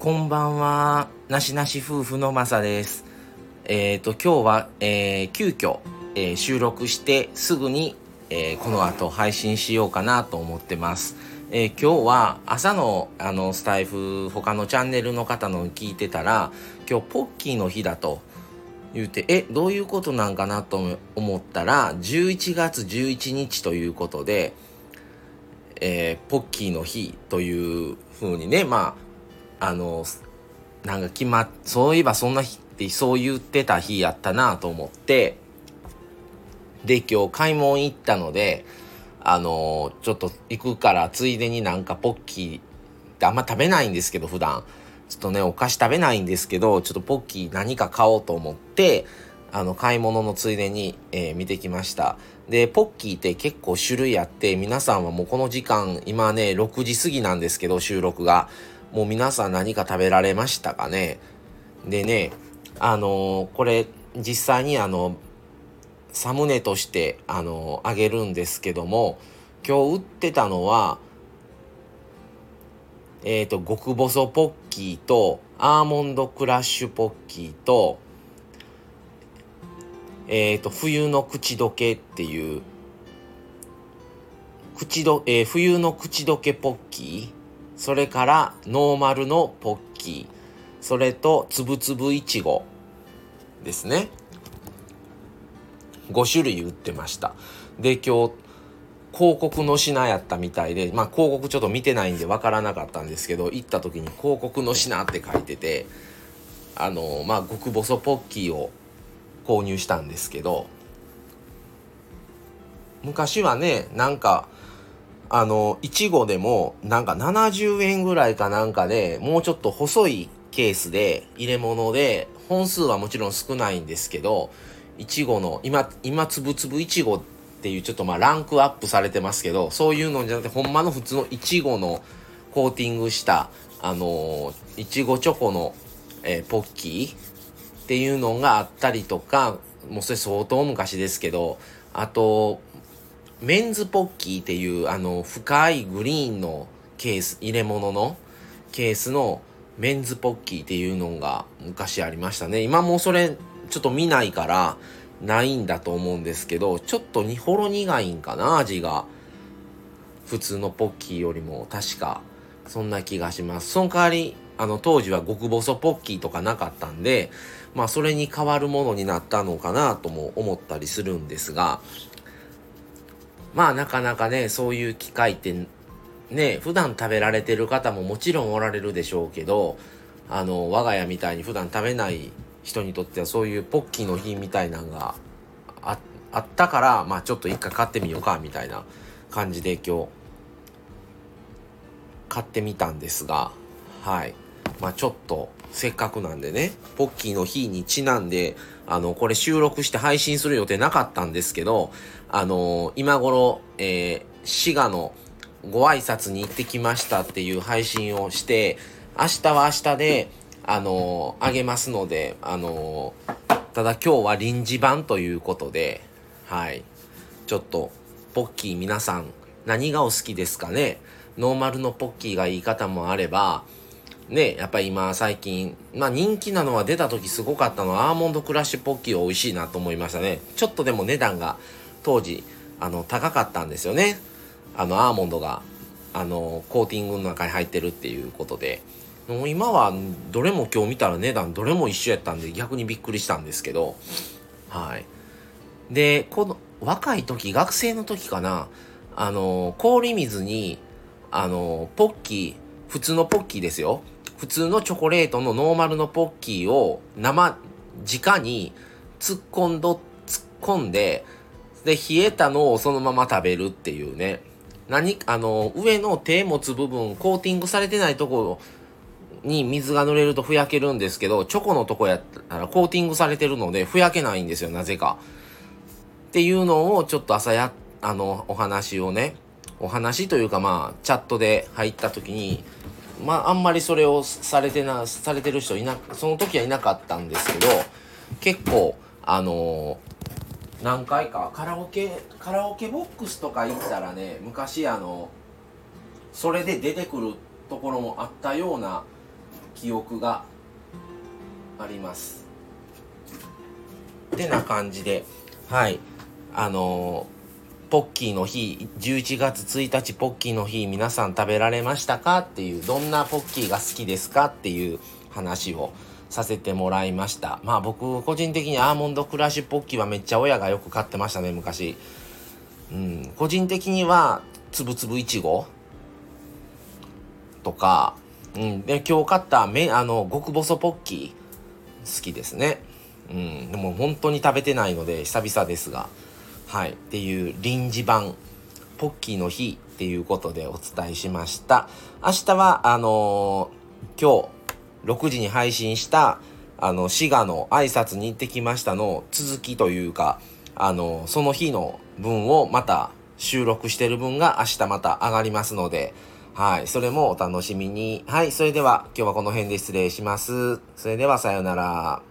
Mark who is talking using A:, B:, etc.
A: こんばんは。なしなし夫婦のまさです。えっ、と、今日は、えー急遽、えー収録してすぐに、えこの後配信しようかなと思ってます。え今日は朝のあのスタイフ他のチャンネルの方の聞いてたら今日ポッキーの日だと言うてえどういうことなんかなと思ったら11月11日ということで、えポッキーの日という風にねまああのなんか決まっそういえばそんな日ってそう言ってた日やったなと思ってで今日買い物行ったのであのちょっと行くからついでになんかポッキーってあんま食べないんですけど普段。ちょっとねお菓子食べないんですけどちょっとポッキー何か買おうと思ってあの買い物のついでに、えー見てきました。でポッキーって結構種類あって皆さんはもうこの時間今ね6時過ぎなんですけど収録が。もう皆さん何か食べられましたかね？でねあのーこれ実際にあのサムネとしてあのあげるんですけども今日売ってたのはえっ、と極細ポッキーとアーモンドクラッシュポッキーとえっ、と冬の口どけっていう口ど、えー冬の口どけポッキーそれからノーマルのポッキー。それとつぶつぶいちご。ですね。5種類売ってました。で今日広告の品やったみたいでまあ広告ちょっと見てないんでわからなかったんですけど行った時に広告の品って書いててあのまあ極細ポッキーを購入したんですけど昔はねなんかあのいちごでもなんか70円ぐらいかなんかでもうちょっと細いケースで入れ物で本数はもちろん少ないんですけどいちごの今今つぶつぶいちごっていうちょっとまあランクアップされてますけどそういうのじゃなくてほんまの普通のいちごのコーティングしたあのいちごチョコの、えーポッキーっていうのがあったりとかもうそれ相当昔ですけどあとメンズポッキーっていうあの深いグリーンのケース入れ物のケースのメンズポッキーっていうのが昔ありましたね。今もそれちょっと見ないからないんだと思うんですけどちょっとにほろ苦いんかな味が。普通のポッキーよりも確かそんな気がします。その代わりあの当時は極細ポッキーとかなかったんでまあそれに代わるものになったのかなとも思ったりするんですがまあなかなかねそういう機会ってね普段食べられてる方ももちろんおられるでしょうけどあの我が家みたいに普段食べない人にとってはそういうポッキーの日みたいなのがああったからまあちょっと一回買ってみようかみたいな感じで今日買ってみたんですがはい。まあちょっとせっかくなんでねポッキーの日にちなんであのこれ収録して配信する予定なかったんですけどあの今頃、えー滋賀のご挨拶に行ってきましたっていう配信をして明日は明日であのあげますのであのただ今日は臨時版ということではい。ちょっとポッキー皆さん何がお好きですかね？ノーマルのポッキーがいい方もあればねやっぱり今最近まあ人気なのは出た時すごかったのはアーモンドクラッシュポッキーは美味しいなと思いましたね。ちょっとでも値段が当時あの高かったんですよね。あのアーモンドがあのコーティングの中に入ってるっていうことで。もう今はどれも今日見たら値段どれも一緒やったんで逆にびっくりしたんですけど。はい。でこの若い時学生の時かな。あの氷水にあのポッキー普通のポッキーですよ。普通のチョコレートのノーマルのポッキーを生直に突っ込んど突っ込んでで冷えたのをそのまま食べるっていうね。何あの上の手持つ部分コーティングされてないところに水が濡れるとふやけるんですけどチョコのとこやったらコーティングされてるのでふやけないんですよなぜか。っていうのをちょっと朝やあのお話をねお話というかまあチャットで入った時にまああんまりそれをされてなされてる人いなその時はいなかったんですけど結構あの何回かカラオケカラオケボックスとか行ったらね昔あのそれで出てくるところもあったような記憶があります。ってな感じではい。あのー、ポッキーの日11月1日ポッキーの日皆さん食べられましたか？っていうどんなポッキーが好きですか？っていう話をさせてもらいました。まあ僕個人的にアーモンドクラッシュポッキーはめっちゃ親がよく買ってましたね昔。うん。個人的にはつぶつぶいちごとか、うん、で今日買っためあの極細ポッキー好きですね。うん、でも本当に食べてないので久々ですが。はいっていう臨時版ポッキーの日っていうことでお伝えしました明日はあのー、今日6時に配信したあの滋賀の挨拶に行ってきましたの続きというかあのその日の分をまた収録してる分が明日また上がりますのではい。それもお楽しみに。はい。それでは今日はこの辺で失礼します。それではさようなら。